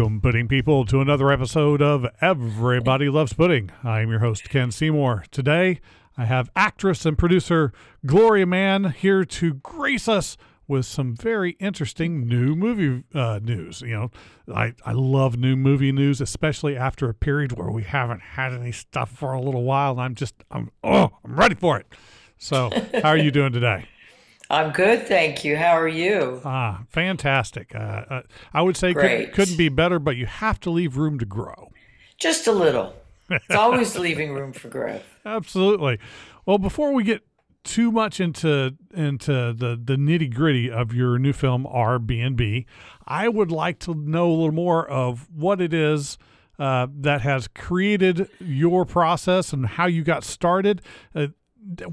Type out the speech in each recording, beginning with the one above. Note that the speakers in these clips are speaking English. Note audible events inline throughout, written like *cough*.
Welcome, pudding people, to another episode of Everybody Loves Pudding. I am your host, Ken Seymour. Today, I have actress and producer Gloria Mann here to grace us with some very interesting new movie uh, news. You know, I, I love new movie news, especially after a period where we haven't had any stuff for a little while, and I'm just, I'm, oh, I'm ready for it. So, how are you doing today? I'm good, thank you. How are you? Ah, fantastic. Uh, uh, I would say could, couldn't be better, but you have to leave room to grow. Just a little. It's *laughs* always leaving room for growth. Absolutely. Well, before we get too much into into the the nitty gritty of your new film R BnB, I would like to know a little more of what it is. Uh, that has created your process and how you got started. Uh,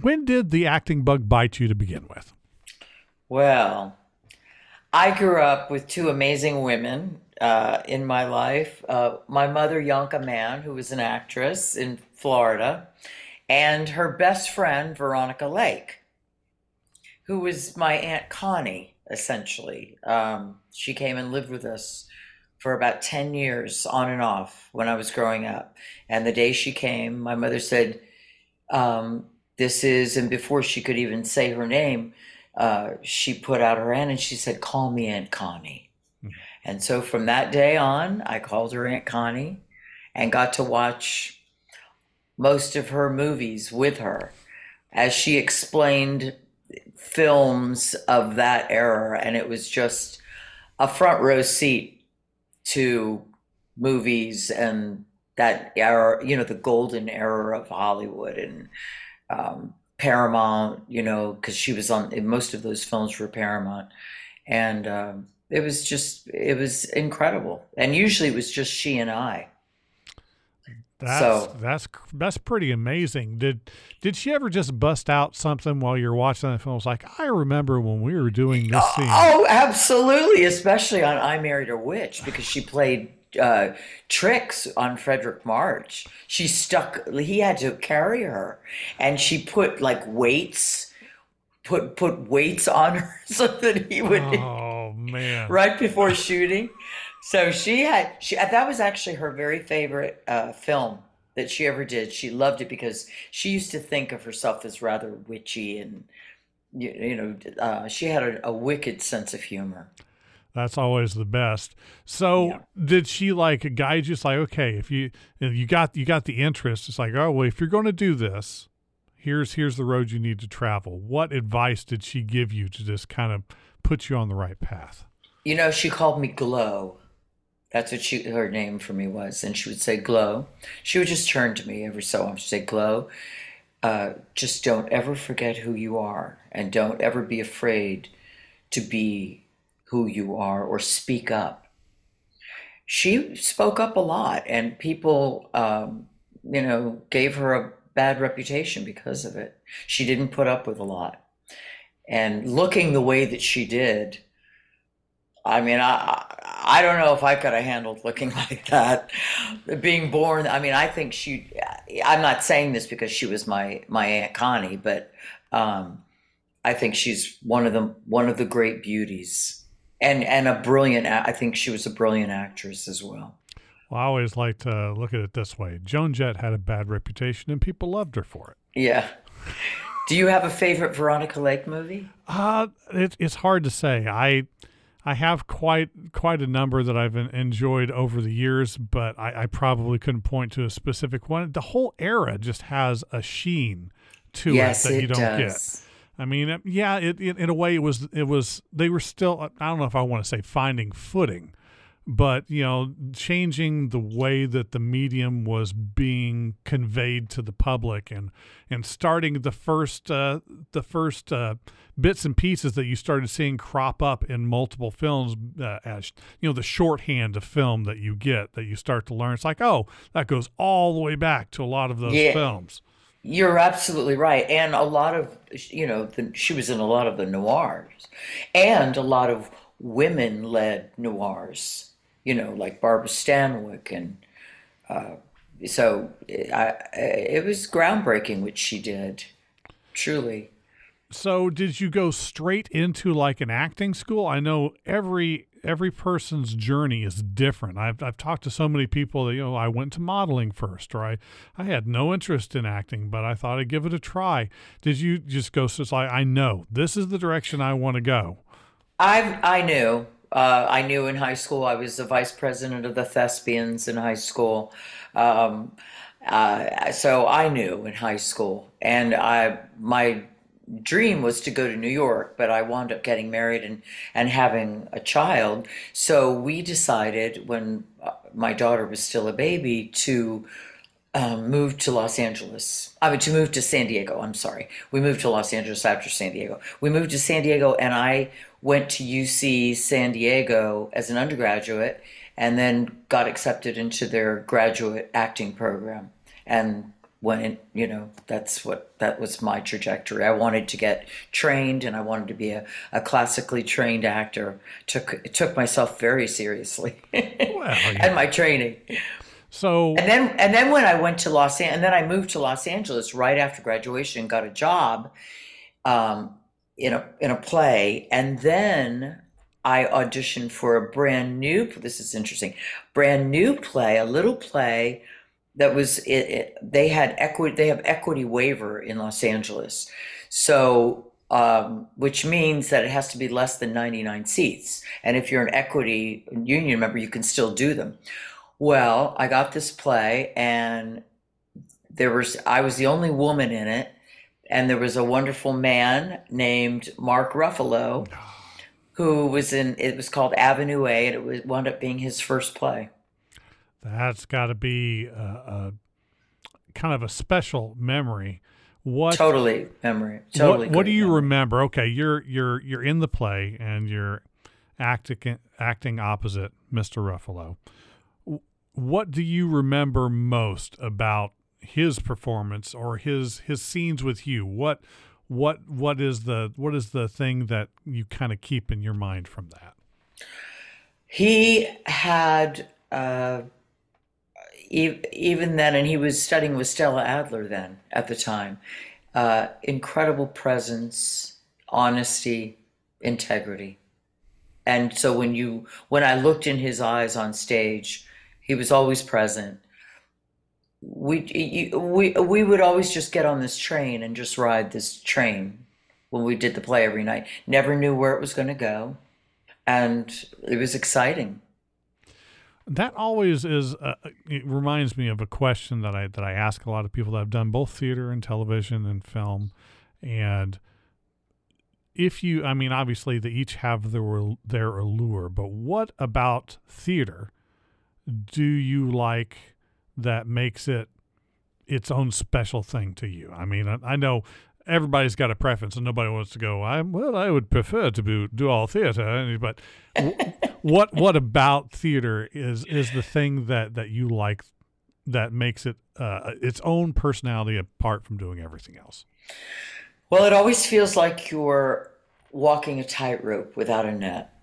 when did the acting bug bite you to begin with? Well, I grew up with two amazing women uh, in my life. Uh, my mother, Yonka Mann, who was an actress in Florida, and her best friend, Veronica Lake, who was my Aunt Connie, essentially. Um, she came and lived with us for about 10 years on and off when I was growing up. And the day she came, my mother said, um, This is, and before she could even say her name, uh, she put out her hand and she said, Call me Aunt Connie. Mm-hmm. And so from that day on, I called her Aunt Connie and got to watch most of her movies with her as she explained films of that era. And it was just a front row seat to movies and that era, you know, the golden era of Hollywood and um, Paramount, you know, because she was on most of those films for Paramount, and um, it was just it was incredible. And usually it was just she and I. That's so, that's that's pretty amazing. Did did she ever just bust out something while you're watching the film? It was like I remember when we were doing this scene. Oh, absolutely, especially on I Married a Witch because she played uh, tricks on Fredric March. She stuck. He had to carry her, and she put like weights, put put weights on her *laughs* so that he would. Oh man! Right before shooting, so she had she that was actually her very favorite uh, film that she ever did. She loved it because she used to think of herself as rather witchy and you, you know uh, she had a, a wicked sense of humor. That's always the best. So yeah. did she like guide you? It's like, okay, if you if you got you got the interest, it's like, oh well, if you're going to do this, here's here's the road you need to travel. What advice did she give you to just kind of put you on the right path? You know, she called me Glow. That's what she her name for me was, and she would say Glow. She would just turn to me every so often. She'd say Glow. Uh, just don't ever forget who you are, and don't ever be afraid to be who you are or speak up. She spoke up a lot, and people, um, you know, gave her a bad reputation because of it. She didn't put up with a lot. And looking the way that she did, I mean, I I don't know if I could have handled looking *laughs* like that. Being born, I mean, I think she. I'm not saying this because she was my my aunt Connie, but um, I think she's one of the one of the great beauties and and a brilliant. I think she was a brilliant actress as well. Well, I always like to look at it this way: Joan Jett had a bad reputation, and people loved her for it. Yeah. Do you have a favorite Veronica Lake movie? Uh, it, it's hard to say. I I have quite quite a number that I've enjoyed over the years, but I, I, probably couldn't point to a specific one. The whole era just has a sheen to yes, it that you don't does. get. I mean, yeah, it, it, in a way it was it was they were still I don't know if I want to say finding footing, but you know, changing the way that the medium was being conveyed to the public and and starting the first uh, the first uh, bits and pieces that you started seeing crop up in multiple films uh, as you know the shorthand of film that you get that you start to learn. It's like oh, that goes all the way back to a lot of those yeah. films. You're absolutely right. And a lot of, you know, the, she was in a lot of the noirs and a lot of women led noirs, you know, like Barbara Stanwyck. And uh, so I, it was groundbreaking what she did, truly. So did you go straight into like an acting school? I know every every person's journey is different. I've I've talked to so many people that you know I went to modeling first, or I I had no interest in acting, but I thought I'd give it a try. Did you just go? So like I know this is the direction I want to go. I I knew. Uh, I knew in high school. I was the vice president of the Thespians in high school. Um, uh, so I knew in high school, and I my dream was to go to New York, but I wound up getting married and and having a child. So we decided when uh, my daughter was still a baby to um, move to Los Angeles. I mean, to move to San Diego. I'm sorry. We moved to Los Angeles after San Diego. We moved to San Diego, and I went to UC San Diego as an undergraduate, and then got accepted into their graduate acting program. And when you know that's what that was my trajectory. I wanted to get trained and i wanted to be a, a classically trained actor. Took took myself very seriously *laughs* well, yeah. and my training. So and then and then when i went to los angeles and then i moved to los angeles right after graduation got a job um, in a in a play. And then I auditioned for a brand new this is interesting brand new play a little play that was it, it, they had equity they have equity waiver in Los Angeles. So um, which means that it has to be less than 99 seats. And if you're an equity union member you can still do them. Well I got this play and there was I was the only woman in it. And there was a wonderful man named Mark Ruffalo *sighs* who was in it was called Avenue A and it was wound up being his first play that's got to be a, a, kind of a special memory. What totally memory? Totally. What, what do you memory. remember? Okay, you're you're you're in the play and you're acting acting opposite Mr. Ruffalo. What do you remember most about his performance or his his scenes with you? What what what is the what is the thing that you kind of keep in your mind from that? He had uh, even then, and he was studying with Stella Adler then at the time. Uh, incredible presence, honesty, integrity. And so when you when I looked in his eyes on stage, he was always present. We we we would always just get on this train and just ride this train when we did the play every night. Never knew where it was going to go, and it was exciting. That always is. Uh, it reminds me of a question that I that I ask a lot of people that have done both theater and television and film, and if you, I mean, obviously they each have their their allure, but what about theater do you like that makes it its own special thing to you? I mean, I, I know everybody's got a preference, and nobody wants to go. I well, I would prefer to be, do all theater, but *laughs* what what about theater is is the thing that that you like that makes it uh, its own personality apart from doing everything else? Well, it always feels like you're walking a tightrope without a net,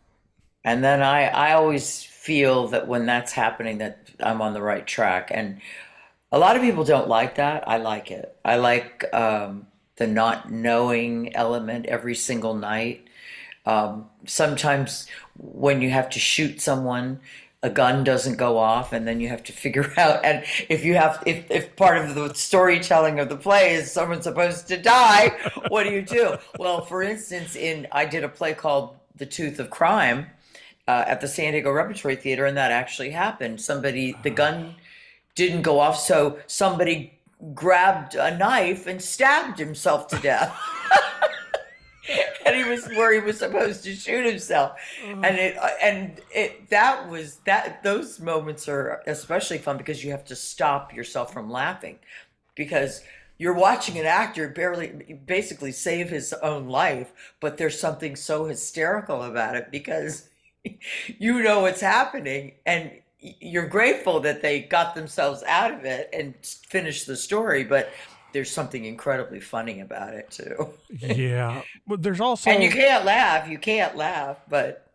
and then I I always feel that when that's happening that I'm on the right track and. A lot of people don't like that. I like it. I like um, the not knowing element every single night. Um, sometimes when you have to shoot someone, a gun doesn't go off, and then you have to *laughs* figure out. And if you have, if, if part of the storytelling of the play is someone's supposed to die, what do you do? well, for instance, in I did a play called The Tooth of Crime uh, at the San Diego Repertory Theater, and that actually happened. Somebody, the gun didn't go off, so somebody grabbed a knife and stabbed himself to death. *laughs* and he was where he was supposed to shoot himself and it uh, and it that was that those moments are especially fun because you have to stop yourself from laughing because you're watching an actor barely basically save his own life but there's something so hysterical about it because *laughs* you know what's happening and you're grateful that they got themselves out of it and finished the story, but there's something incredibly funny about it too. yeah, but there's also and you can't laugh. You can't laugh, but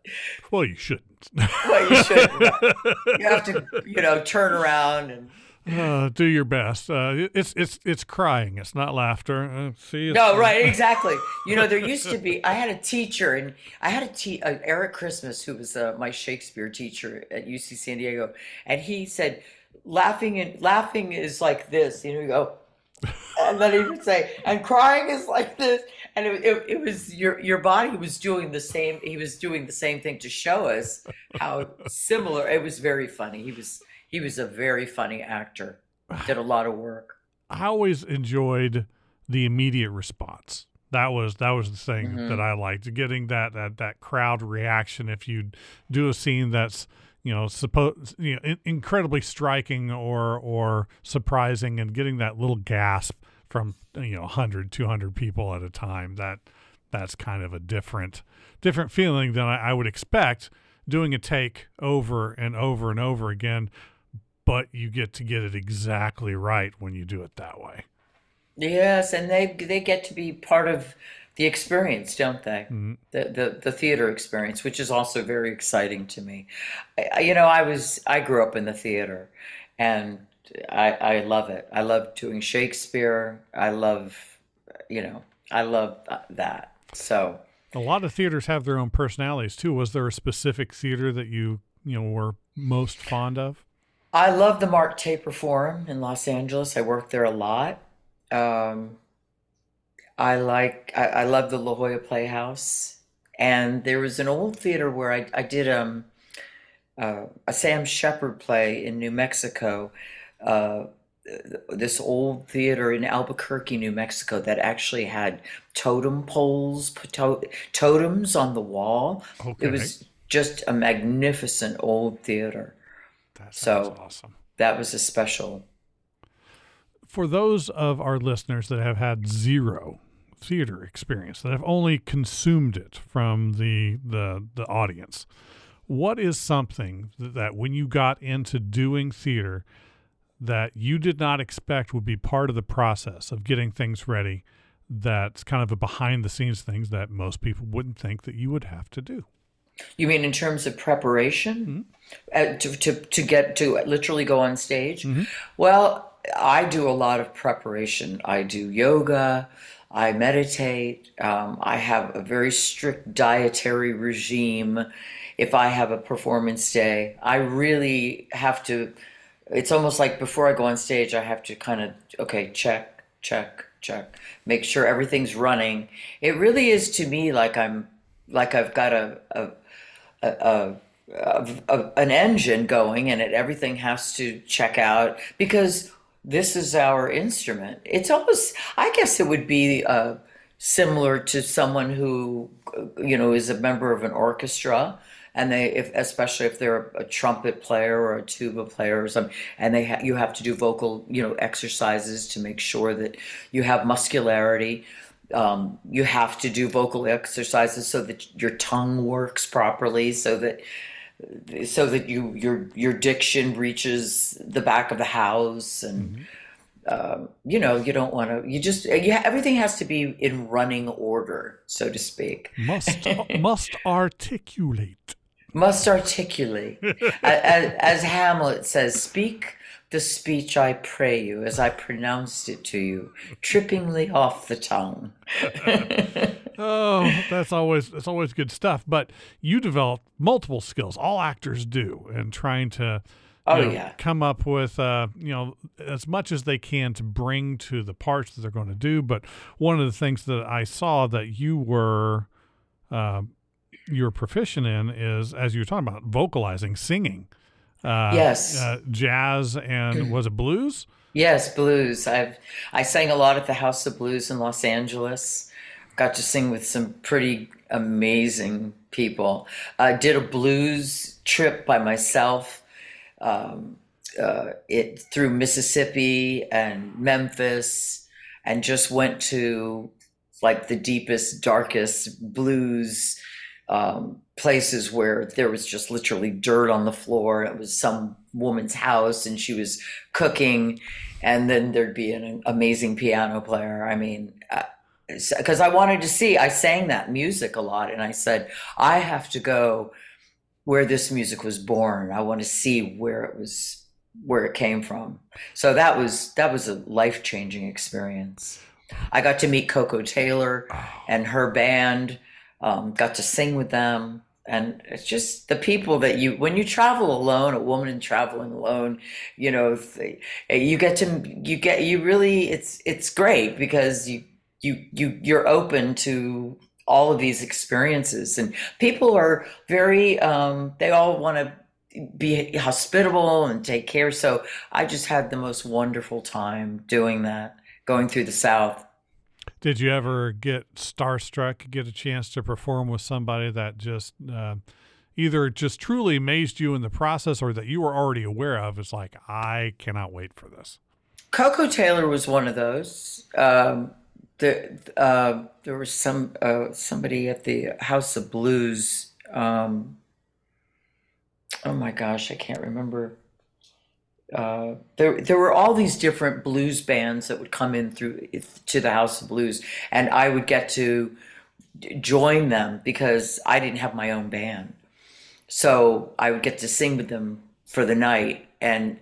well, you shouldn't. well, you shouldn't. *laughs* you have to, you know, turn around and Uh, do your best. Uh, it's it's it's crying. It's not laughter. Uh, see. No, right, *laughs* exactly. You know, there used to be. I had a teacher, and I had a te- uh, Eric Christmas, who was uh, my Shakespeare teacher at UC San Diego, and he said, "Laughing and laughing is like this." You know, you go, and then he would say, "And crying is like this." And it, it, it was your your body was doing the same. He was doing the same thing to show us how similar. It was very funny. He was he was a very funny actor. Did a lot of work. I always enjoyed the immediate response. That was that was the thing Mhm. that I liked, getting that that that crowd reaction. If you do a scene that's you know supposed you know in- incredibly striking or or surprising, and getting that little gasp from you know 100 200 people at a time that that's kind of a different different feeling than I, I would expect doing a take over and over and over again but you get to get it exactly right when you do it that way Yes, and they they get to be part of the experience, don't they? Mhm. The the the theater experience, which is also very exciting to me. I, I- you know, I was I grew up in the theater, and I I love it. I love doing Shakespeare. I love, you know, I love uh, that. So. a lot of theaters have their own personalities too was there a specific theater that you you know were most fond of I love the Mark Taper Forum in Los Angeles. I work there a lot. Um, I like I, I love the La Jolla Playhouse, and there was an old theater where I I did um uh, a Sam Shepard play in New Mexico. Uh, this old theater in Albuquerque, New Mexico, that actually had totem poles, to- totems on the wall. okay It was just a magnificent old theater. That. So- awesome. That was a special. for those of our listeners that have had zero theater experience that have only consumed it from the the the audience what is something that, that when you got into doing theater that you did not expect would be part of the process of getting things ready that's kind of a behind the scenes things that most people wouldn't think that you would have to do You mean in terms of preparation uh, to, to, to get to literally go on stage? Well, I do a lot of preparation. I do yoga, I meditate, um, I have a very strict dietary regime. If I have a performance day, I really have to. It's almost like before I go on stage, I have to kind of, okay, check, check, check, make sure everything's running. It really is to me like I'm, like I've got a, a a, a, a, an engine going and it, everything has to check out because this is our instrument. It's almost, I guess it would be uh, similar to someone who, you know, is a member of an orchestra. And they, if especially if they're a trumpet player or a tuba player or something, and they ha- you have to do vocal, you know, exercises to make sure that you have muscularity um, you have to do vocal exercises so that your tongue works properly so that so that you your your diction reaches the back of the house and um, you know you don't want to you just you, everything has to be in running order so to speak. Must *laughs* must articulate. Must articulate. *laughs* As, as hamlet says speak the speech i pray you as i pronounced it to you trippingly off the tongue *laughs* oh, that's always that's always good stuff. But you develop multiple skills. All actors do, and trying to Oh, know, yeah. come up with uh, you know as much as they can to bring to the parts that they're going to do. But one of the things that I saw that you were uh, you're proficient in is as you were talking about vocalizing, singing. Uh, Yes. uh, jazz and was it blues? Yes, blues. I've I sang a lot at the House of Blues in Los Angeles. Got to sing with some pretty amazing people. I did a blues trip by myself. Um, uh, it through Mississippi and Memphis, and just went to like the deepest, darkest blues um, places where there was just literally dirt on the floor. It was some woman's house, and she was cooking, and then there'd be an amazing piano player. I mean, because I wanted to see, I sang that music a lot, and I said, I have to go where this music was born. I want to see where it was where it came from. So that was that was a life changing experience. I got to meet Koko Taylor and her band. Um, got to sing with them, and it's just the people that you when you travel alone, a woman traveling alone, you know, you get to you get you really it's it's great because you you you you're open to all of these experiences. And people are very um, they all want to be hospitable and take care. So i just had the most wonderful time doing that going through the south did you ever get starstruck get a chance to perform with somebody that just uh, either just truly amazed you in the process or that you were already aware of it's like i cannot wait for this Koko taylor was one of those um, the, uh, there was some uh, somebody at the House of Blues. Um, oh my gosh, I can't remember. Uh, there, there were all these different blues bands that would come in through to the House of Blues, and I would get to join them because I didn't have my own band. So I would get to sing with them for the night, and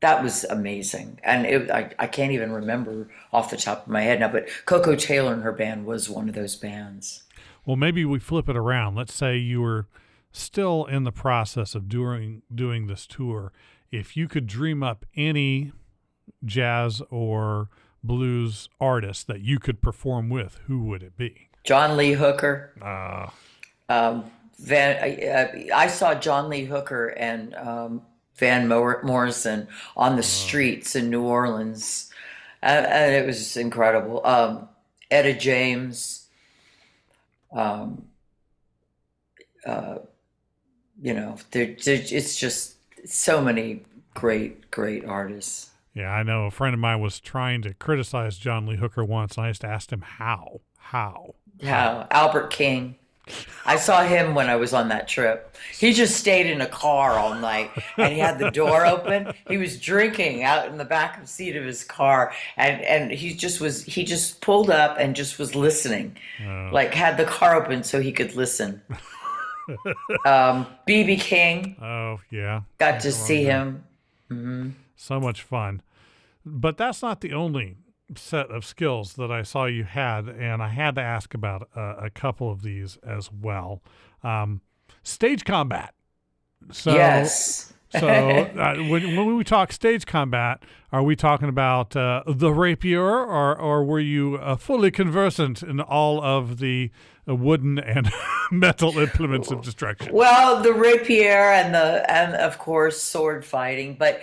that was amazing. And it, I, I can't even remember off the top of my head now, but Koko Taylor and her band was one of those bands. Well, maybe we flip it around. Let's say you were still in the process of doing doing this tour. If you could dream up any jazz or blues artist that you could perform with, who would it be? John Lee Hooker. Uh, um, Van, I, I, saw John Lee Hooker and um, Van Morrison on the streets in New Orleans. And, and it was incredible. Um, Etta James, um, uh, you know, there, it's just so many great, great artists. Yeah, I know. A friend of mine was trying to criticize John Lee Hooker once, and I just asked him how. How? How? Albert King. I saw him when I was on that trip. He just stayed in a car all night and he had the door *laughs* open. He was drinking out in the back of the seat of his car and and he just was he just pulled up and just was listening. Oh. Like had the car open so he could listen. *laughs* um BB King. Oh, yeah. Got to see him. Mm-hmm. So much fun. But that's not the only set of skills that I saw you had, and I had to ask about uh, a couple of these as well. Um, stage combat. So, yes. so uh, when, when we talk stage combat, are we talking about uh, the rapier, or or were you uh, fully conversant in all of the wooden and *laughs* metal implements of destruction? Well, the rapier and the and of course sword fighting, but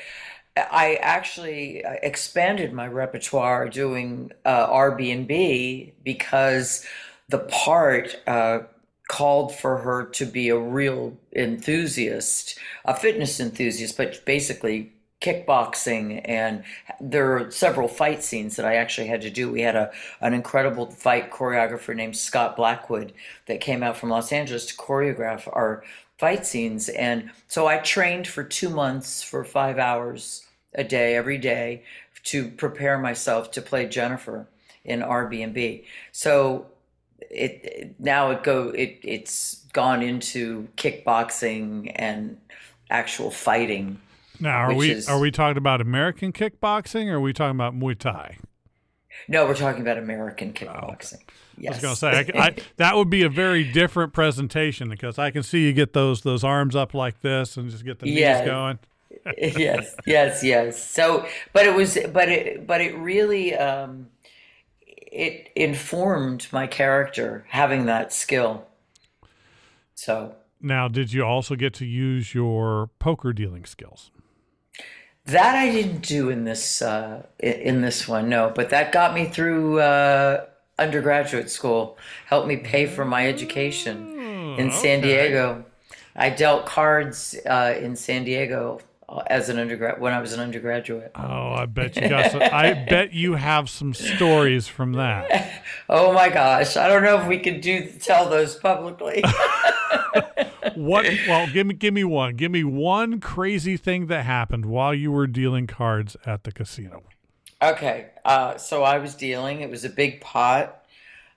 I actually expanded my repertoire doing uh, R BnB because the part uh, called for her to be a real enthusiast, a fitness enthusiast, but basically kickboxing and there are several fight scenes that I actually had to do. We had a an incredible fight choreographer named Scott Blackwood that came out from Los Angeles to choreograph our fight scenes and so I trained for 2 months for 5 hours a day every day to prepare myself to play Jennifer in R BnB. So it, it now it go it it's gone into kickboxing and actual fighting. Now are we is, are we talking about American kickboxing or are we talking about Muay Thai? No, we're talking about American kickboxing. Oh. Yes. I was going to say I, I, *laughs* that would be a very different presentation because I can see you get those those arms up like this and just get the yeah. knees going. *laughs* yes, yes, yes. So, but it was, but it, but it really, um, it informed my character having that skill. So now, did you also get to use your poker dealing skills? That I didn't do in this uh, in this one, no. But that got me through uh, undergraduate school, helped me pay for my education in oh, San Diego. I dealt cards uh, in San Diego as an undergrad when I was an undergraduate. Oh, I bet you got some, I bet you have some stories from that. *laughs* oh my gosh, I don't know if we could do tell those publicly. *laughs* what? Well, give me give me one. Give me one crazy thing that happened while you were dealing cards at the casino. Okay, uh, so I was dealing. It was a big pot.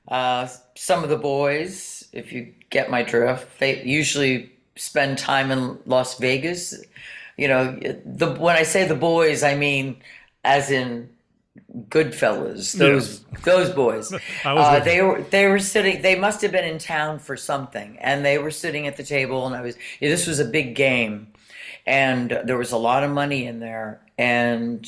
Uh, some of the boys, if you get my drift, they usually spend time in Las Vegas you know, the when I say the boys, I mean as in Goodfellas. Those those boys. *laughs* Uh, they were they were sitting. They must have been in town for something, and they were sitting at the table. And I was. yeah, this was a big game, and there was a lot of money in there. And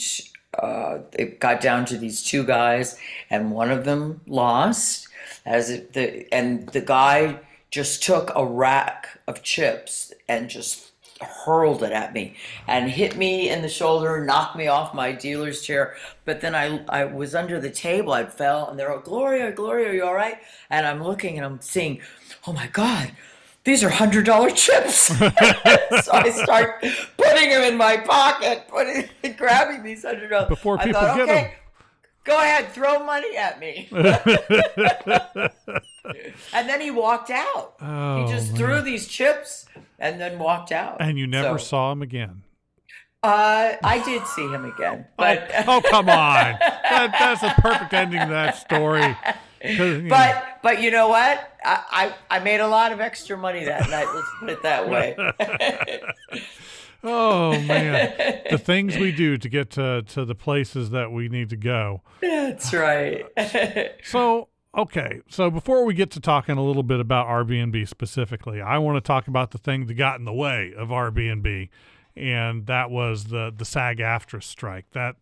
uh, it got down to these two guys, and one of them lost. As it, the and the guy just took a rack of chips and just hurled it at me and hit me in the shoulder, knocked me off my dealer's chair. But then I I was under the table, I fell, and they're all Gloria, Gloria, are you all right? And I'm looking and I'm seeing, oh my God, these are hundred dollar chips. *laughs* so I start putting them in my pocket, putting *laughs* grabbing these hundred dollars. Before I people thought, get 'em." okay, Go ahead, throw money at me. *laughs* and then he walked out. Oh, he just threw these chips and then walked out. and you never So, saw him again. Uh, I did see him again, *laughs* but oh come on, that, that's a perfect ending to that story. *laughs* you know, but but you know what? I, I I made a lot of extra money that night. Let's put it that way. Oh man, the *laughs* things we do to get to to the places that we need to go. That's right. *laughs* So, okay. So, before we get to talking a little bit about R BnB specifically, I want to talk about the thing that got in the way of R BnB, and that was the the SAG AFTRA strike. That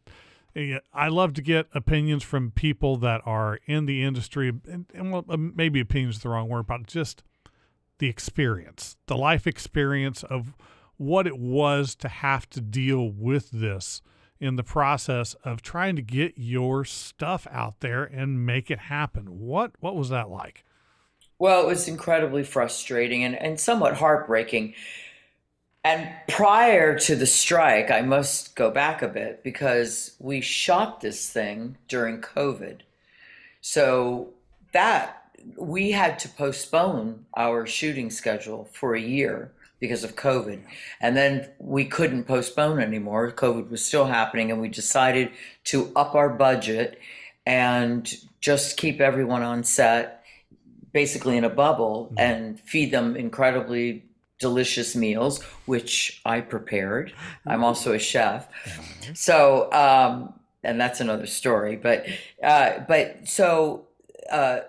I love to get opinions from people that are in the industry, and, and well, um, maybe opinions is the wrong word, but just the experience, the life experience of what it was to have to deal with this in the process of trying to get your stuff out there and make it happen. What what was that like? Well, it was incredibly frustrating and, and somewhat heartbreaking. And prior to the strike, I must go back a bit because we shot this thing during COVID. So that we had to postpone our shooting schedule for a year because of COVID. And then we couldn't postpone anymore. COVID was still happening, and we decided to up our budget and just keep everyone on set basically in a bubble and feed them incredibly delicious meals, which I prepared. I'm also a chef. So, um, and that's another story. But, uh, but so uh,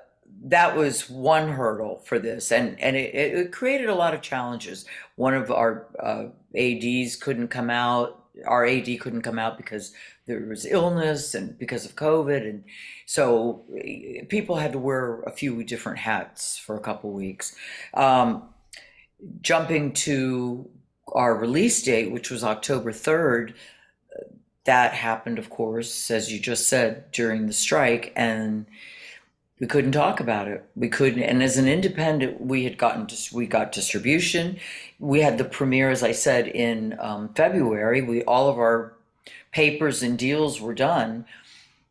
that was one hurdle for this, and and it, it created a lot of challenges. One of our uh, ads couldn't come out. Our AD couldn't come out because there was illness and because of COVID, and so eh, people had to wear a few different hats for a couple weeks. Um, jumping to our release date, which was October 3rd, that happened, of course, as you just said, during the strike, and we couldn't talk about it. We couldn't, and as an independent, we had gotten dis- we got distribution. We had the premiere, as I said, in um, February. We all of our papers and deals were done,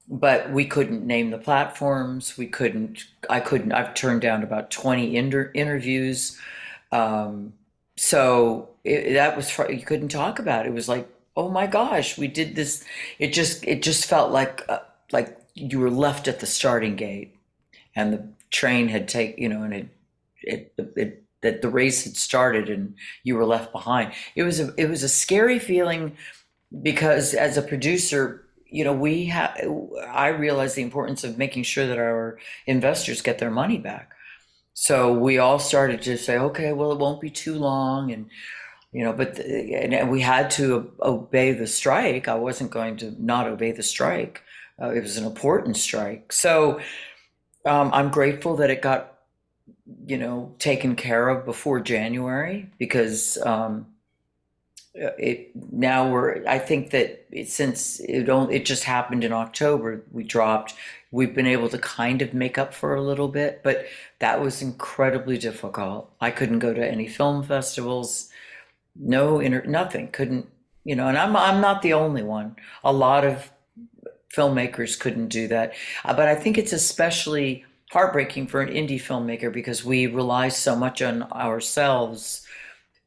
but we couldn't name the platforms. We couldn't. I couldn't. I've turned down about twenty inter- interviews. Um, so it, that was fr- you couldn't talk about it. It was like, oh my gosh, we did this. It just it just felt like uh, like you were left at the starting gate, and the train had take you know, and it it, it that the race had started and you were left behind. It was a it was a scary feeling because as a producer, you know, we have I realized the importance of making sure that our investors get their money back. So we all started to say, okay, well, it won't be too long, and you know, but the, and we had to obey the strike. I wasn't going to not obey the strike. Uh, it was an important strike. So um, I'm grateful that it got, you know, taken care of before January because um, it now we're. I think that it, since it only it just happened in October, we dropped. We've been able to kind of make up for a little bit, but that was incredibly difficult. I couldn't go to any film festivals no inter nothing couldn't you know and i'm i'm not the only one a lot of filmmakers couldn't do that. Uh, but i think it's especially heartbreaking for an indie filmmaker because we rely so much on ourselves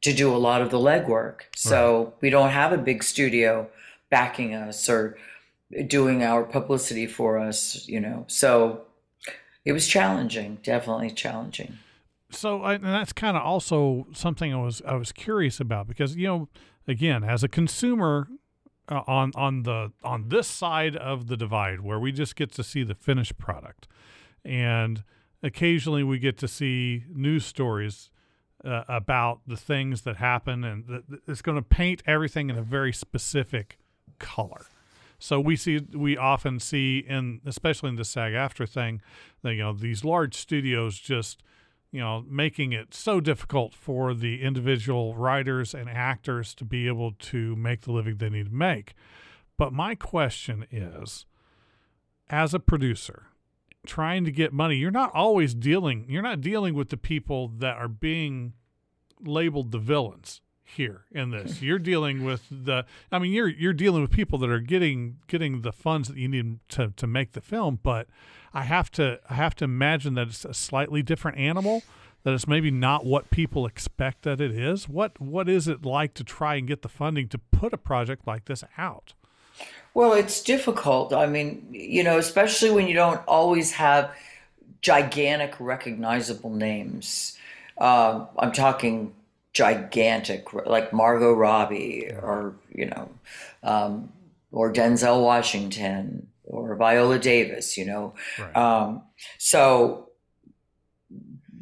to do a lot of the legwork. So we don't have a big studio backing us or doing our publicity for us you know. So it was challenging definitely challenging. So I, and that's kind of also something I was I was curious about because you know again, as a consumer uh, on on the on this side of the divide where we just get to see the finished product. And occasionally we get to see news stories uh, about the things that happen and th- it's going to paint everything in a very specific color. So we see we often see in especially in the SAG AFTRA thing that you know these large studios just you know making it so difficult for the individual writers and actors to be able to make the living they need to make. But my question is as a producer trying to get money, you're not always dealing you're not dealing with the people that are being labeled the villains here in this. You're dealing with the I mean you're you're dealing with people that are getting getting the funds that you need to to make the film, but I have to I have to imagine that it's a slightly different animal that it's maybe not what people expect that it is. What what is it like to try and get the funding to put a project like this out? Well, it's difficult. I mean, you know, especially when you don't always have gigantic recognizable names. Uh, I'm talking gigantic, like Margot Robbie or, you know, um, or Denzel Washington or Viola Davis, you know. Right. Um, so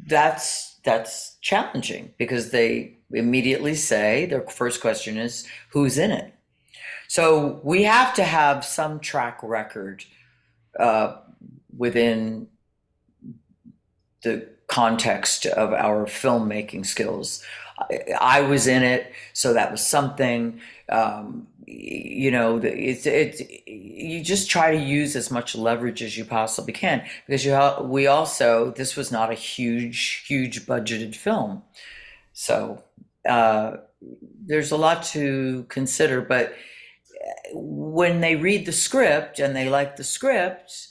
that's that's challenging because they immediately say their first question is who's in it. So we have to have some track record uh, within the context of our filmmaking skills I, was in it, so that was something. Um, you know, it's it's you just try to use as much leverage as you possibly can because you we also this was not a huge huge budgeted film, so uh, there's a lot to consider. But when they read the script and they like the script,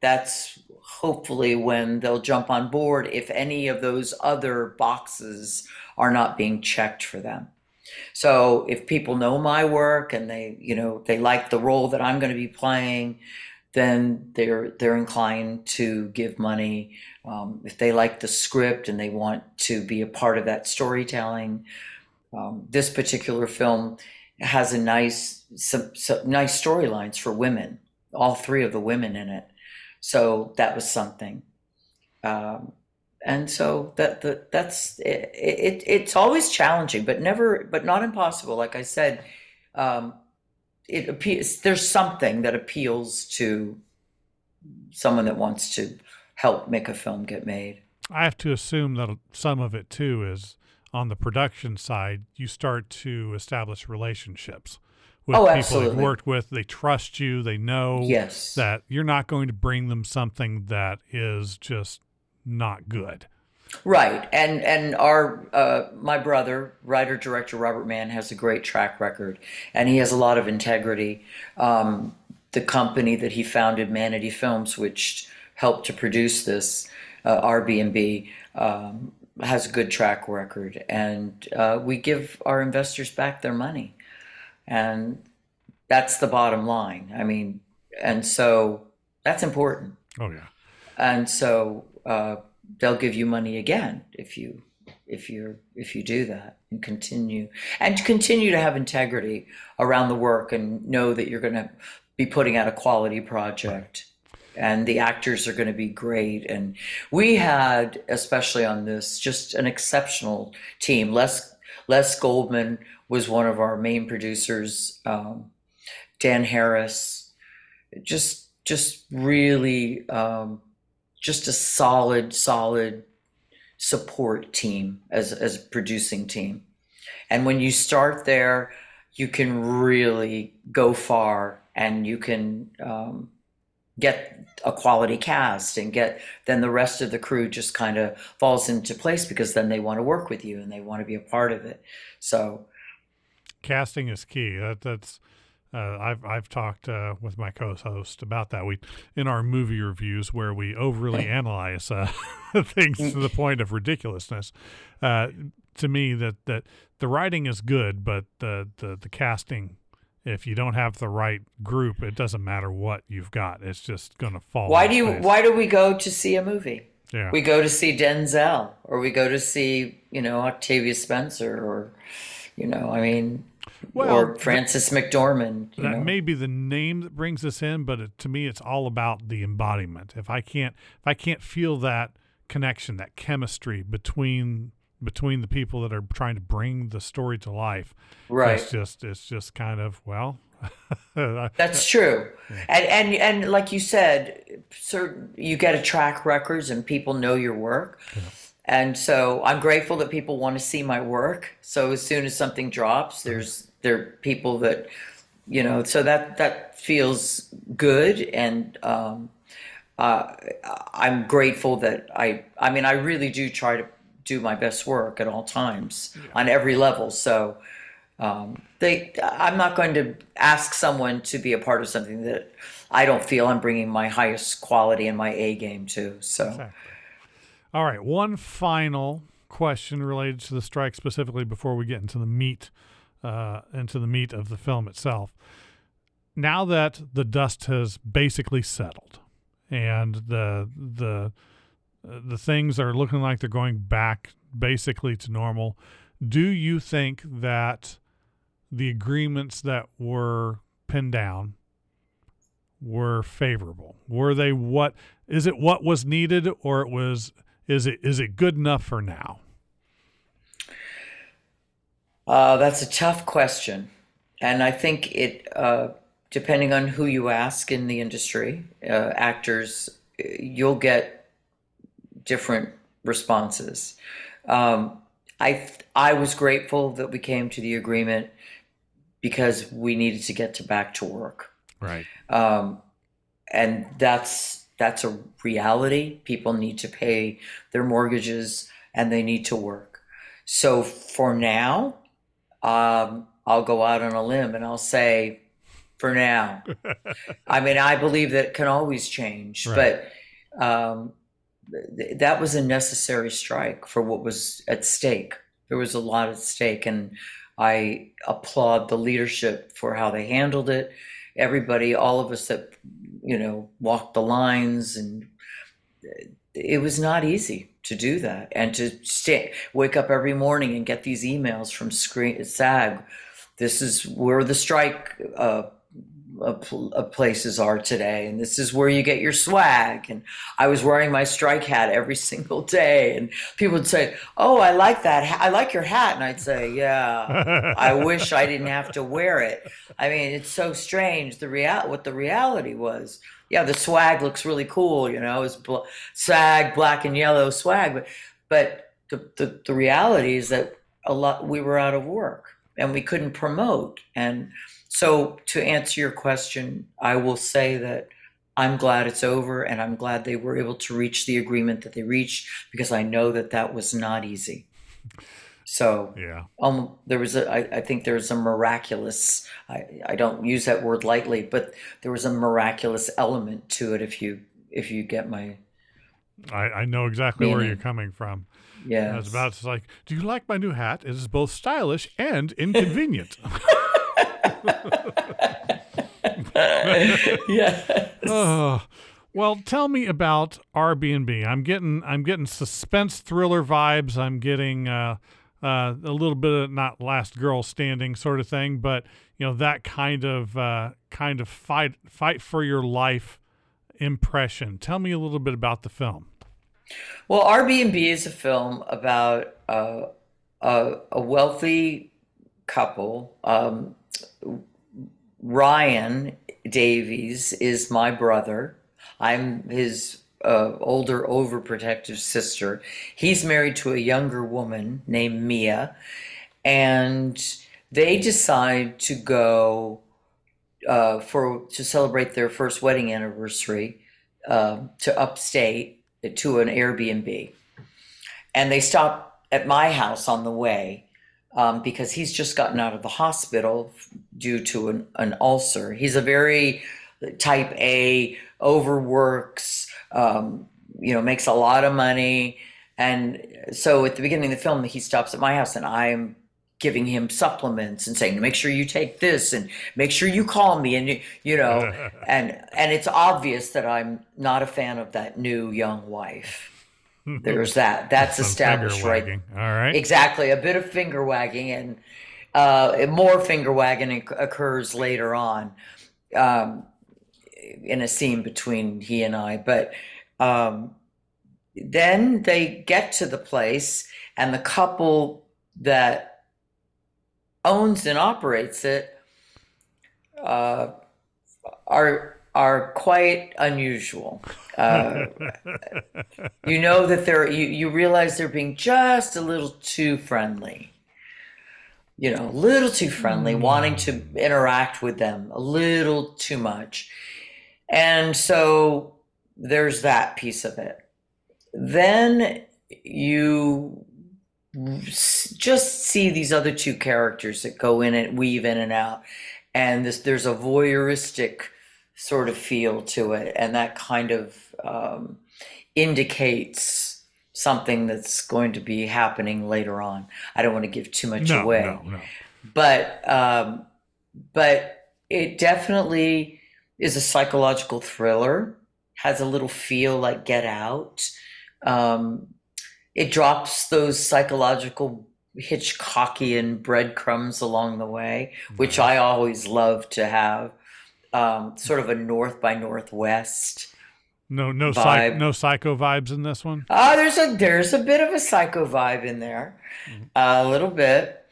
that's hopefully when they'll jump on board if any of those other boxes are not being checked for them. So if people know my work and they, you know, they like the role that I'm going to be playing, then they're they're inclined to give money. Um, if they like the script and they want to be a part of that storytelling, um, this particular film has a nice some, some nice storylines for women. All three of the women in it, so that was something. Um, and so that, that that's it, it, it's always challenging but never but not impossible like i said um, it appeals there's something that appeals to someone that wants to help make a film get made i have to assume that some of it too is on the production side you start to establish relationships with oh, people absolutely. you've worked with they trust you they know yes. that you're not going to bring them something that is just not good. Right, and and our uh, my brother, writer director Robert Mann, has a great track record, and he has a lot of integrity. Um, the company that he founded, Manatee Films, which helped to produce this, uh, RB&B, um, has a good track record, and uh, we give our investors back their money, and that's the bottom line. I mean, and so that's important. Oh yeah, and so uh, they'll give you money again if you if you if you do that and continue and continue to have integrity around the work and know that you're going to be putting out a quality project and the actors are going to be great. And we had especially on this just an exceptional team. Les les goldman was one of our main producers um, dan harris just just really um, just a solid, solid support team as as a producing team. And when you start there, you can really go far, and you can um, get a quality cast and get then the rest of the crew just kind of falls into place because then they want to work with you and they want to be a part of it. So casting is key. That, that's uh, I've I've talked uh, with my co-host about that. We in our movie reviews where we overly *laughs* analyze uh, *laughs* things to the point of ridiculousness. Uh, to me, that that the writing is good, but the the the casting, if you don't have the right group, it doesn't matter what you've got. It's just going to fall. Why do you? Place. Why do we go to see a movie? Yeah. We go to see Denzel, or we go to see you know Octavia Spencer, or you know, I mean Well, or Frances McDormand. You that know? may be the name that brings us in, but it, to me, it's all about the embodiment. If I can't, if I can't feel that connection, that chemistry between between the people that are trying to bring the story to life, right. It's just, it's just kind of well. *laughs* That's true, and and and like you said, certain you get a track records and people know your work, and so I'm grateful that people want to see my work. So as soon as something drops, there's there are people that you know, so that that feels good, and um, uh, I'm grateful that I I mean I really do try to do my best work at all times on every level. So um, they, I'm not going to ask someone to be a part of something that I don't feel I'm bringing my highest quality and my A game to. So, Exactly. All right, one final question related to the strike specifically before we get into the meat, uh, into the meat of the film itself. Now that the dust has basically settled, and the the the things are looking like they're going back basically to normal, do you think that the agreements that were pinned down were favorable? Were they what is it what was needed or it was is it is it good enough for now? uh, that's a tough question. And I think it, uh, depending on who you ask in the industry, uh, actors, you'll get different responses. Um, I I was grateful that we came to the agreement because we needed to get to back to work. Right. um, and that's that's a reality. People need to pay their mortgages and they need to work. So for now, um, I'll go out on a limb and I'll say, for now. *laughs* I mean, I believe that it can always change, Right. but um, th- that was a necessary strike for what was at stake. There was a lot at stake, and I applaud the leadership for how they handled it. Everybody, all of us that you know walk the lines, and it was not easy to do that, and to stay, wake up every morning and get these emails from screen SAG. This is where the strike uh, pl- places are today, and this is where you get your swag. And I was wearing my strike hat every *laughs* single day, and people would say, "Oh, I like that. I like your hat," and I'd say, "Yeah, *laughs* I wish I didn't have to wear it." I mean, it's so strange. The real what the reality was. Yeah, the swag looks really cool, you know, it's bl- SAG, black and yellow swag, but but the, the the reality is that a lot we were out of work and we couldn't promote and so to answer your question i will say that i'm glad it's over and i'm glad they were able to reach the agreement that they reached because i know that that was not easy so Yeah. um, there was a I, I think there was a miraculous I, I don't use that word lightly but there was a miraculous element to it if you if you get my I, I know exactly where you're coming from. yeah I was about to like, do you like my new hat? It is both stylish and inconvenient. *laughs* *laughs* yeah oh, well, tell me about R BnB. I'm getting I'm getting suspense thriller vibes. I'm getting uh, uh, a little bit of not last girl standing sort of thing, but you know that kind of uh, kind of fight fight for your life impression. Tell me a little bit about the film. Well, R BnB is a film about uh, a, a wealthy couple. Um, Ryan Davies is my brother. I'm his uh, older, overprotective sister. He's married to a younger woman named Mia, and they decide to go uh, for to celebrate their first wedding anniversary um to upstate to an Airbnb. And they stop at my house on the way um, because he's just gotten out of the hospital due to an, an ulcer. He's a very type A, overworks, um, you know, makes a lot of money. And so at the beginning of the film, he stops at my house and I'm giving him supplements and saying, make sure you take this and make sure you call me. And, you, you know, *laughs* and, and it's obvious that I'm not a fan of that new young wife. There's that. *laughs* That's Some established right wagging. All right. Exactly, a bit of finger wagging, and uh, more finger wagging occurs later on um, in a scene between he and I. But um, then they get to the place, and the couple that owns and operates it uh, are are quite unusual. Uh, *laughs* you know that they're you, you realize they're being just a little too friendly. You know, a little too friendly, wanting to interact with them a little too much. And so there's that piece of it. Then you just see these other two characters that go in and weave in and out. And this, there's a voyeuristic sort of feel to it. And that kind of um, indicates something that's going to be happening later on. I don't want to give too much no, away no, no. but um, but it definitely is a psychological thriller. Has a little feel like Get Out. Um, it drops those psychological Hitchcockian breadcrumbs along the way, which I always love to have. Um, sort of a North by Northwest. No, no, psych, no psycho vibes in this one. Ah, there's a there's a bit of a psycho vibe in there, a little bit,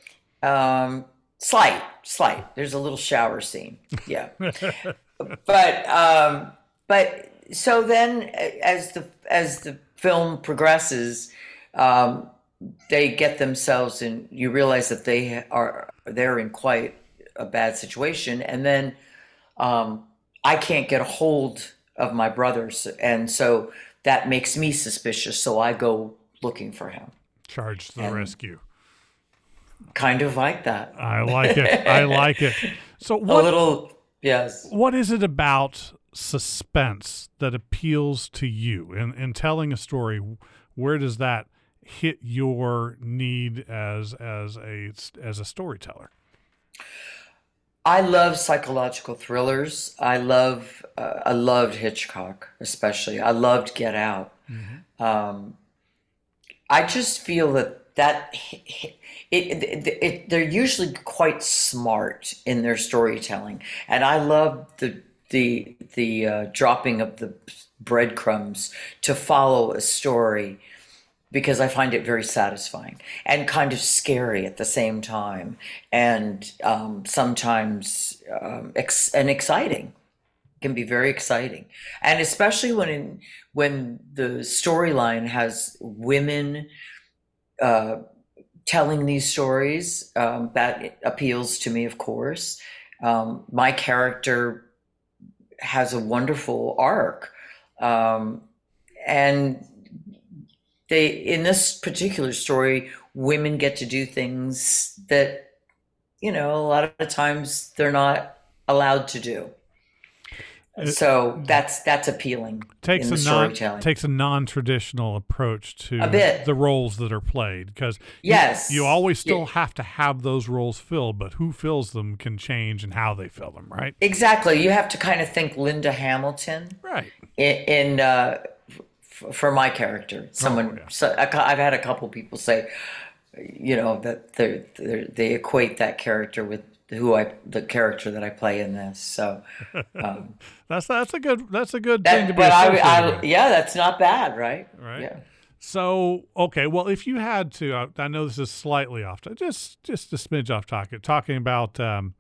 um, slight, slight. There's a little shower scene, yeah. *laughs* but um, but so then as the as the film progresses, um, they get themselves in. You realize that they are they're in quite a bad situation, and then um, I can't get a hold of my brothers, and so that makes me suspicious. So I go looking for him, Charge to the And- rescue. kind of like that. I like it. I *laughs* like it. So A little, yes. what is it about suspense that appeals to you in, in telling a story? Where does that hit your need as as a as a storyteller? I love psychological thrillers. I love, uh, I loved Hitchcock, especially. I loved Get Out. Um, I just feel that that it, it, it, they're usually quite smart in their storytelling, and I love the the the uh, dropping of the breadcrumbs to follow a story because I find it very satisfying and kind of scary at the same time, and um, sometimes um, ex- and exciting. Can be very exciting, and especially when in, when the storyline has women uh, telling these stories. Um, that appeals to me, of course. Um, my character has a wonderful arc, um, and they in this particular story women get to do things that you know a lot of the times they're not allowed to do so that's that's appealing Takes a non storytelling takes a non traditional approach to A bit. the roles that are played because Yes. you, always still Yeah. have to have those roles filled, but who fills them can change and how they fill them, right? exactly you have to kind of think linda hamilton Right. in, in uh, f- for my character someone Oh, yeah. so i've had a couple people say you know that they they they equate that character with who i the character that i play in this so *laughs* um, That's that's a good that's a good thing to be but I, I yeah that's not bad right Right. yeah So okay, well, if you had to, I, I know this is slightly off, just just a smidge off topic, talking about um,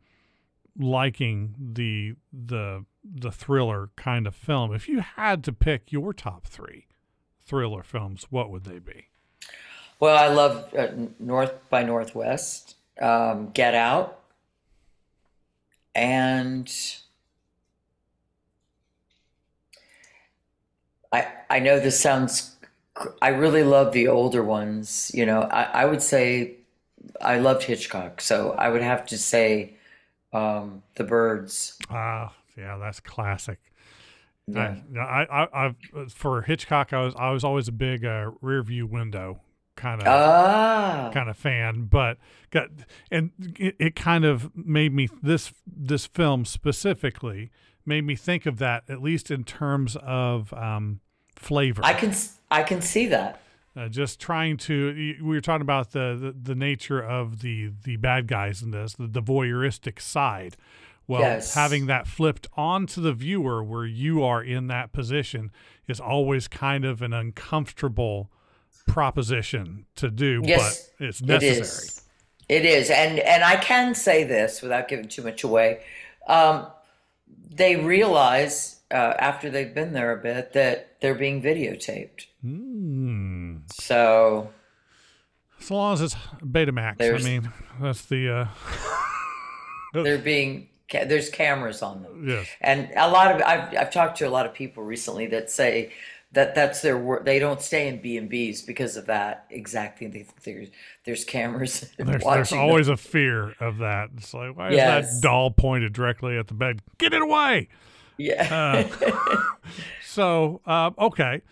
liking the the the thriller kind of film. If you had to pick your top three thriller films, what would they be? Well, I love uh, North by Northwest, um, Get Out, and I I know this sounds. I really love the older ones. You know, I, I would say I loved Hitchcock, so I would have to say um, The Birds. Ah, yeah, that's classic. Yeah. I, I, I, for Hitchcock, I was I was always a big uh, rear view window kind of Ah, kind of fan, but got and it, it kind of made me this this film specifically made me think of that at least in terms of um, flavor. I can I can see that. Uh, just trying to. We were talking about the, the the nature of the the bad guys in this, the, the voyeuristic side. Well, Yes. having that flipped onto the viewer, where you are in that position, is always kind of an uncomfortable proposition to do, Yes, but it's It necessary. is. It is, and and I can say this without giving too much away. Um, they realize uh, after they've been there a bit that they're being videotaped. Hmm. So As long as it's Betamax, I mean, that's the uh, *laughs* they're being there's cameras on them. yes. And a lot of I've I've talked to a lot of people recently that say that that's their work. They don't stay in B and B's because of that exactly. They think there's there's cameras *laughs* There's, there's watching. them. always a fear of that. It's like, why is that doll pointed directly at the bed? Get it away. yeah. Uh, *laughs* so, uh, okay.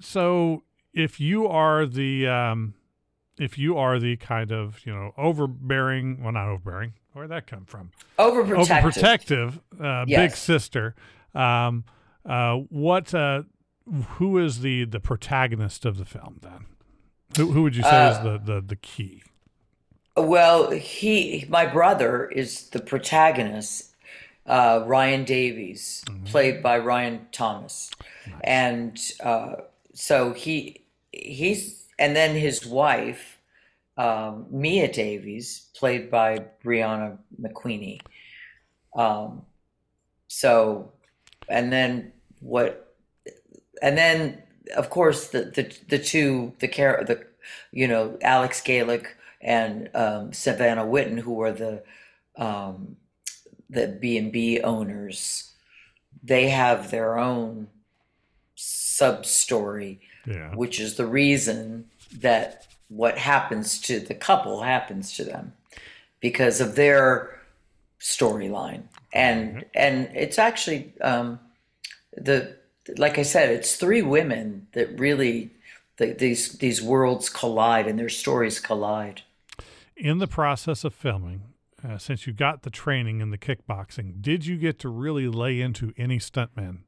So, if you are the, um, if you are the kind of, you know, overbearing, well, not overbearing, where'd that come from? Overprotective. Overprotective, uh, big sister. Um, uh, what, uh, who is the, the protagonist of the film then? Who, who would you say is Uh, the, the, the key? Well, he, my brother, is the protagonist, uh, Ryan Davies, played by Ryan Thomas, and uh, so he he's and then his wife, um, Mia Davies, played by Brianna McQueenie. Um, so, and then what? And then, of course, the the the two the care the you know Alex Gaelic and um, Savannah Witten, who are the um, the B and B owners, they have their own sub story, Yeah. which is the reason that what happens to the couple happens to them because of their storyline, and and it's actually um, the like I said, it's three women that really. The, these these worlds collide and their stories collide. in the process of filming, uh, since you got the training in the kickboxing, did you get to really lay into any stuntmen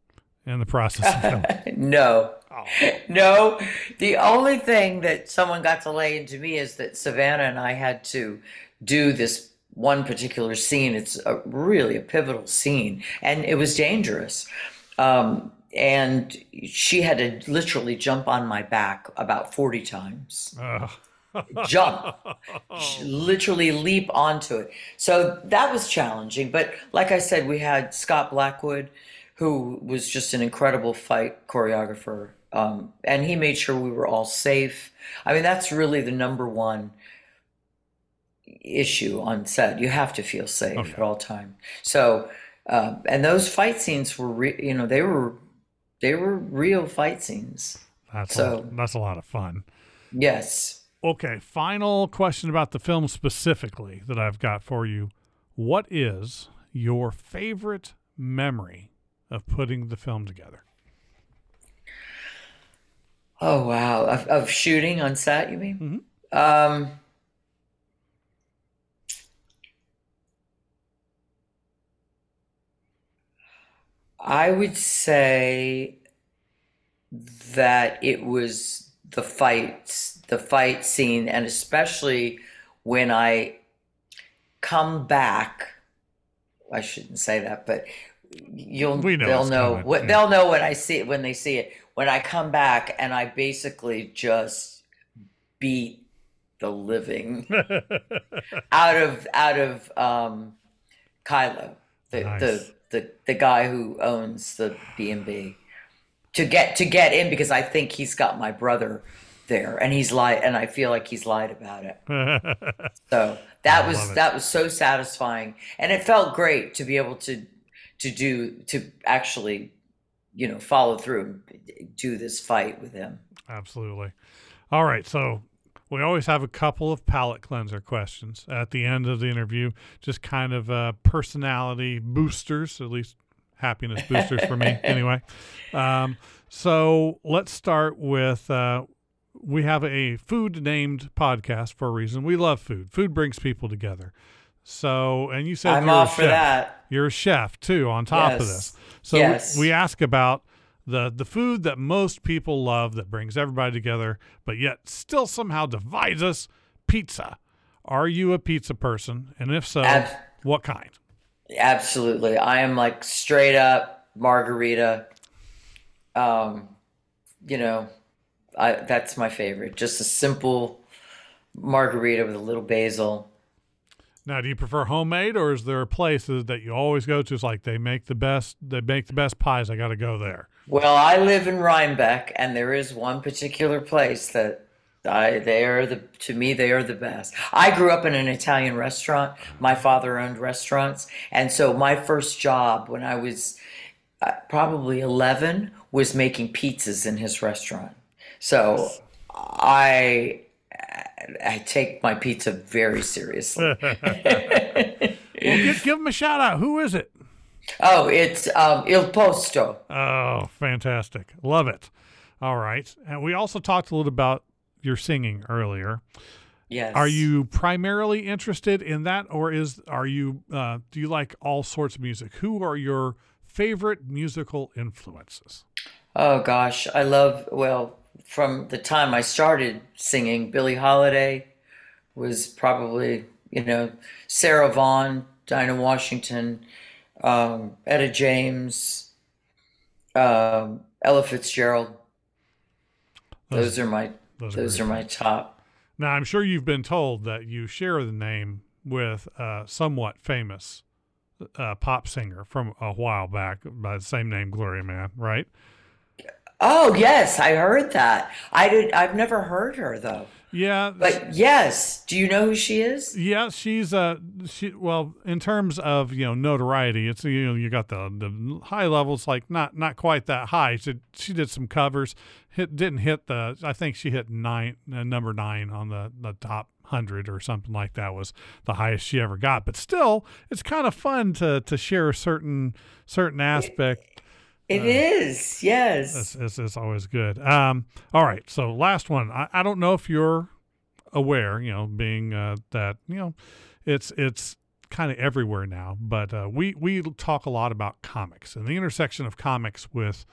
in the process? *laughs* No, Oh. no. The only thing that someone got to lay into me is that Savannah and I had to do this one particular scene. It's a, really a pivotal scene, and it was dangerous. Um, and she had to literally jump on my back about 40 times. Uh, *laughs* Jump. Literally leap onto it. So that was challenging. But like I said, we had Scott Blackwood, who was just an incredible fight choreographer. Um, and he made sure we were all safe. I mean, that's really the number one issue on set. You have to feel safe Okay. at all time. So, um, and those fight scenes were, re- you know, they were, they were real fight scenes. that's So- a, that's a lot of fun. Yes. Okay, final question about the film specifically that I've got for you. What is your favorite memory of putting the film together? Oh wow, of, of shooting on set, you mean? Mhm. Um, I would say that it was the fights, the fight scene, and especially when I come back. I shouldn't say that, but you'll We know they'll know coming, what yeah. they'll know when I see it when they see it. When I come back and I basically just beat the living *laughs* out of out of um, Kylo, the, Nice. the the the guy who owns the B and B, to get to get in because I think he's got my brother there, and he's lied, and I feel like he's lied about it. *laughs* So that I was that was so satisfying, and it felt great to be able to to do to actually, you know, follow through do this fight with him. Absolutely. All right. So we always have a couple of palate cleanser questions at the end of the interview, just kind of uh, personality boosters, at least happiness boosters for me, *laughs* anyway. Um, so let's start with. Uh, we have a food named podcast for a reason. We love food. Food brings people together. So, and you said I'm you're a chef. that. You're a chef too, on top of this. So Yes. we, we ask about the the food that most people love that brings everybody together, but yet still somehow divides us, pizza. Are you a pizza person? And if so, Ab- what kind? Absolutely. I am like straight up margherita. Um, you know, I that's my favorite. Just a simple margherita with a little basil. Now, do you prefer homemade, or is there a place that you always go to? It's like they make the best. They make the best pies. I got to go there. Well, I live in Rhinebeck, and there is one particular place that I they are the to me they are the best. I grew up in an Italian restaurant. My father owned restaurants, and so my first job when I was uh, probably 11 was making pizzas in his restaurant. So I I take my pizza very seriously. *laughs* Well, give, give them a shout out. Who is it? oh, it's um, Il Posto. Oh, fantastic. Love it. All right. And we also talked a little about your singing earlier. Yes. Are you primarily interested in that or is are you uh, do you like all sorts of music? Who are your favorite musical influences? Oh gosh, I love, well, from the time I started singing, Billie Holiday was probably, you know, Sarah Vaughan, Dinah Washington, um, Etta James, um, Ella Fitzgerald. Those are my those those are are my top. Now, I'm sure you've been told that you share the name with a somewhat famous uh, pop singer from a while back by the same name, Gloria Mann, right? Oh yes, I heard that. I did. I've never heard her though. Yeah, But yes, do you know who she is? Yeah, she's uh she well in terms of you know notoriety, it's you know you got the the high levels like not not quite that high. She she did some covers, hit didn't hit the I think she hit nine uh, number nine on the the top hundred or something like that was the highest she ever got. But still, it's kind of fun to to share a certain certain aspect. It is. Yes. It's, it's, it's always good. Um, all right, so last one. I, I don't know if you're aware, you know, being uh, that you know, it's it's kind of everywhere now. But uh, we we talk a lot about comics and the intersection of comics with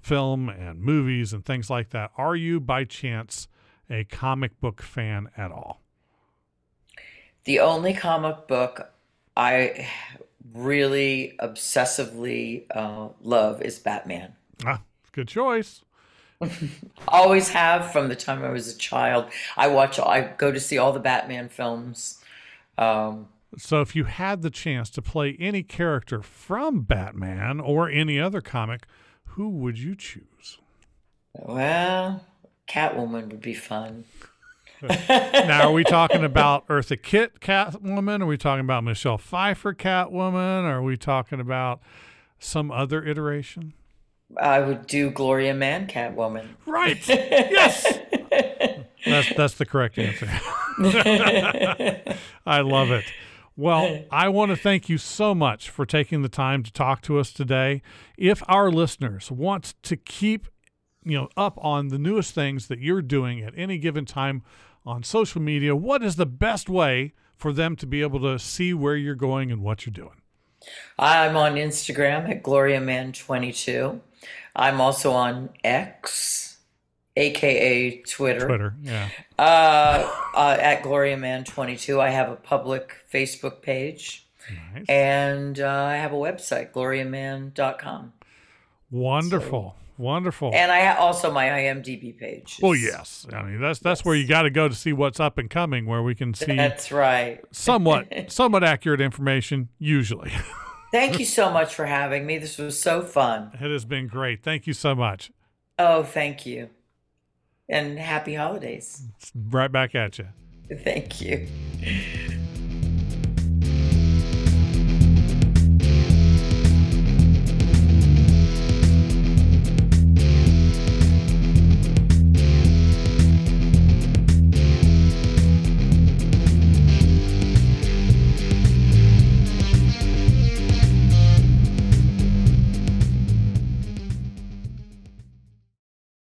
film and movies and things like that. Are you by chance a comic book fan at all? The only comic book I really obsessively uh, love is Batman. Ah, good choice. *laughs* Always have from the time I was a child. I watch, I go to see all the Batman films. Um, So if you had the chance to play any character from Batman or any other comic, who would you choose? well, Catwoman would be fun. Now, are we talking about Eartha Kitt Catwoman? Are we talking about Michelle Pfeiffer Catwoman? Are we talking about some other iteration? I would do Gloria Mann Catwoman. Right. Yes. That's that's the correct answer. *laughs* I love it. Well, I want to thank you so much for taking the time to talk to us today. If our listeners want to keep you know up on the newest things that you're doing at any given time on social media, what is the best way for them to be able to see where you're going and what you're doing? I'm on Instagram at GloriaMan22. I'm also on X, aka Twitter, Twitter, yeah. Uh, uh, at GloriaMan22. I have a public Facebook page. Nice. And uh, I have a website, gloriaman.com. Wonderful. Wonderful. And I ha- also my IMDb page. Well, yes. I mean, that's that's where you got to go to see what's up and coming, where we can see That's right. somewhat *laughs* somewhat accurate information. Usually, *laughs* Thank you so much for having me. This was so fun. it has been great. Thank you so much. Oh, thank you. And happy holidays. Right back at you. Thank you.